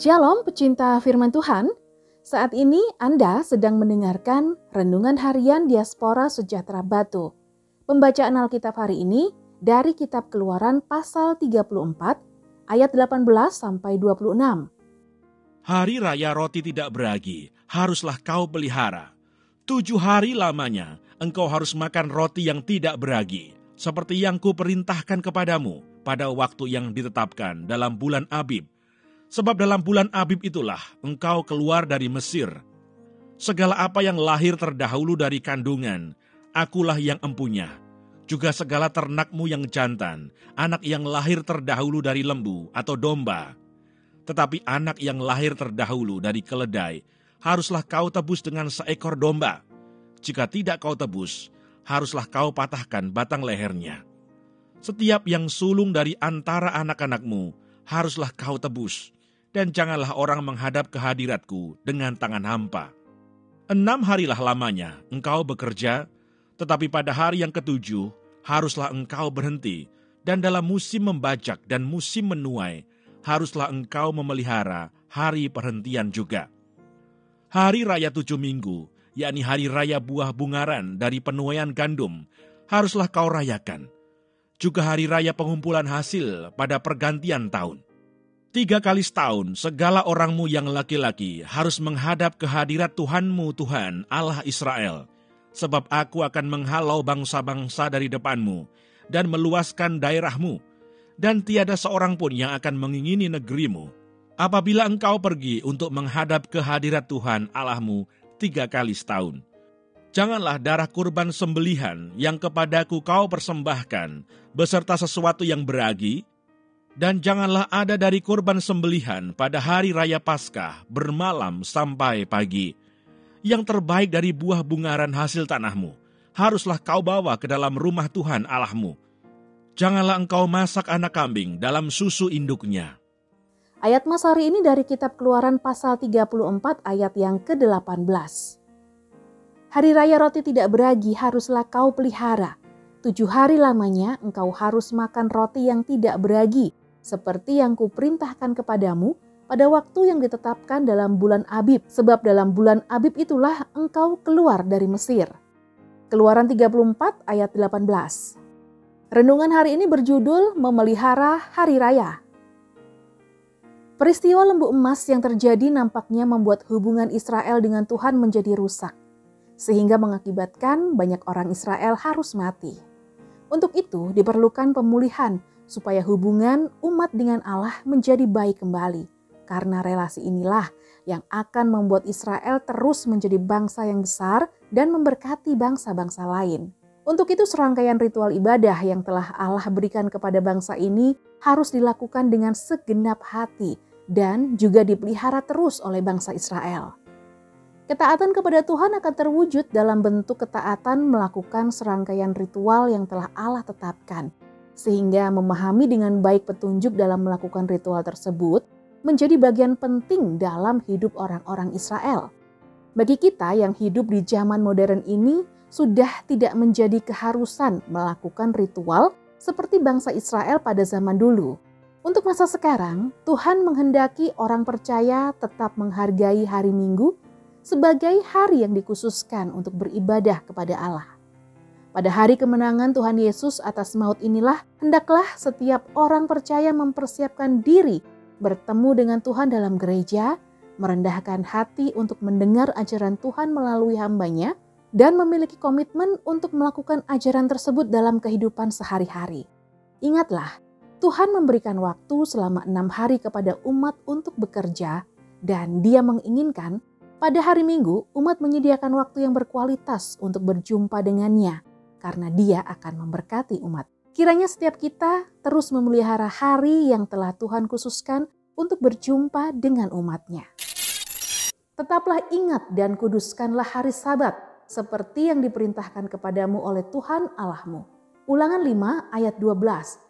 Shalom pecinta firman Tuhan. Saat ini Anda sedang mendengarkan Renungan Harian Diaspora Sejahtera Batu. Pembacaan Alkitab hari ini dari kitab Keluaran pasal 34 ayat 18 sampai 26. Hari raya roti tidak beragi, haruslah kau pelihara. Tujuh hari lamanya engkau harus makan roti yang tidak beragi, seperti yang kuperintahkan kepadamu pada waktu yang ditetapkan dalam bulan Abib, Sebab dalam bulan Abib itulah engkau keluar dari Mesir. Segala apa yang lahir terdahulu dari kandungan, akulah yang empunya. Juga segala ternakmu yang jantan, anak yang lahir terdahulu dari lembu atau domba. Tetapi anak yang lahir terdahulu dari keledai, haruslah kau tebus dengan seekor domba. Jika tidak kau tebus, haruslah kau patahkan batang lehernya. Setiap yang sulung dari antara anak-anakmu, haruslah kau tebus dan janganlah orang menghadap kehadiratku dengan tangan hampa. Enam harilah lamanya engkau bekerja, tetapi pada hari yang ketujuh haruslah engkau berhenti, dan dalam musim membajak dan musim menuai, haruslah engkau memelihara hari perhentian juga. Hari raya tujuh minggu, yakni hari raya buah bungaran dari penuaian gandum, haruslah kau rayakan. Juga hari raya pengumpulan hasil pada pergantian tahun Tiga kali setahun, segala orangmu yang laki-laki harus menghadap kehadirat Tuhanmu Tuhan Allah Israel. Sebab aku akan menghalau bangsa-bangsa dari depanmu dan meluaskan daerahmu. Dan tiada seorang pun yang akan mengingini negerimu. Apabila engkau pergi untuk menghadap kehadirat Tuhan Allahmu tiga kali setahun. Janganlah darah kurban sembelihan yang kepadaku kau persembahkan, beserta sesuatu yang beragi, dan janganlah ada dari kurban sembelihan pada hari raya Paskah bermalam sampai pagi. Yang terbaik dari buah bungaran hasil tanahmu, haruslah kau bawa ke dalam rumah Tuhan Allahmu. Janganlah engkau masak anak kambing dalam susu induknya. Ayat Mas hari ini dari kitab keluaran pasal 34 ayat yang ke-18. Hari raya roti tidak beragi haruslah kau pelihara. Tujuh hari lamanya engkau harus makan roti yang tidak beragi, seperti yang kuperintahkan kepadamu pada waktu yang ditetapkan dalam bulan Abib, sebab dalam bulan Abib itulah engkau keluar dari Mesir. Keluaran 34 ayat 18. Renungan hari ini berjudul Memelihara Hari Raya. Peristiwa lembu emas yang terjadi nampaknya membuat hubungan Israel dengan Tuhan menjadi rusak, sehingga mengakibatkan banyak orang Israel harus mati. Untuk itu diperlukan pemulihan supaya hubungan umat dengan Allah menjadi baik kembali. Karena relasi inilah yang akan membuat Israel terus menjadi bangsa yang besar dan memberkati bangsa-bangsa lain. Untuk itu serangkaian ritual ibadah yang telah Allah berikan kepada bangsa ini harus dilakukan dengan segenap hati dan juga dipelihara terus oleh bangsa Israel. Ketaatan kepada Tuhan akan terwujud dalam bentuk ketaatan melakukan serangkaian ritual yang telah Allah tetapkan, sehingga memahami dengan baik petunjuk dalam melakukan ritual tersebut menjadi bagian penting dalam hidup orang-orang Israel. Bagi kita yang hidup di zaman modern ini, sudah tidak menjadi keharusan melakukan ritual seperti bangsa Israel pada zaman dulu. Untuk masa sekarang, Tuhan menghendaki orang percaya tetap menghargai hari Minggu sebagai hari yang dikhususkan untuk beribadah kepada Allah. Pada hari kemenangan Tuhan Yesus atas maut inilah, hendaklah setiap orang percaya mempersiapkan diri bertemu dengan Tuhan dalam gereja, merendahkan hati untuk mendengar ajaran Tuhan melalui hambanya, dan memiliki komitmen untuk melakukan ajaran tersebut dalam kehidupan sehari-hari. Ingatlah, Tuhan memberikan waktu selama enam hari kepada umat untuk bekerja, dan Dia menginginkan pada hari Minggu umat menyediakan waktu yang berkualitas untuk berjumpa dengannya karena dia akan memberkati umat. Kiranya setiap kita terus memelihara hari yang telah Tuhan khususkan untuk berjumpa dengan umatnya. Tetaplah ingat dan kuduskanlah hari sabat seperti yang diperintahkan kepadamu oleh Tuhan Allahmu. Ulangan 5 ayat 12,